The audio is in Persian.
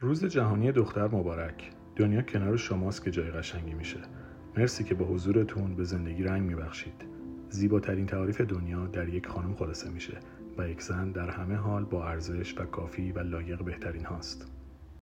روز جهانی دختر مبارک. دنیا کنار شماست که جای قشنگی میشه. مرسی که با حضورتون به زندگی رنگ میبخشید. زیباترین تعاریف دنیا در یک خانم خلاصه میشه و یک زن در همه حال با ارزش و کافی و لایق بهترین هاست.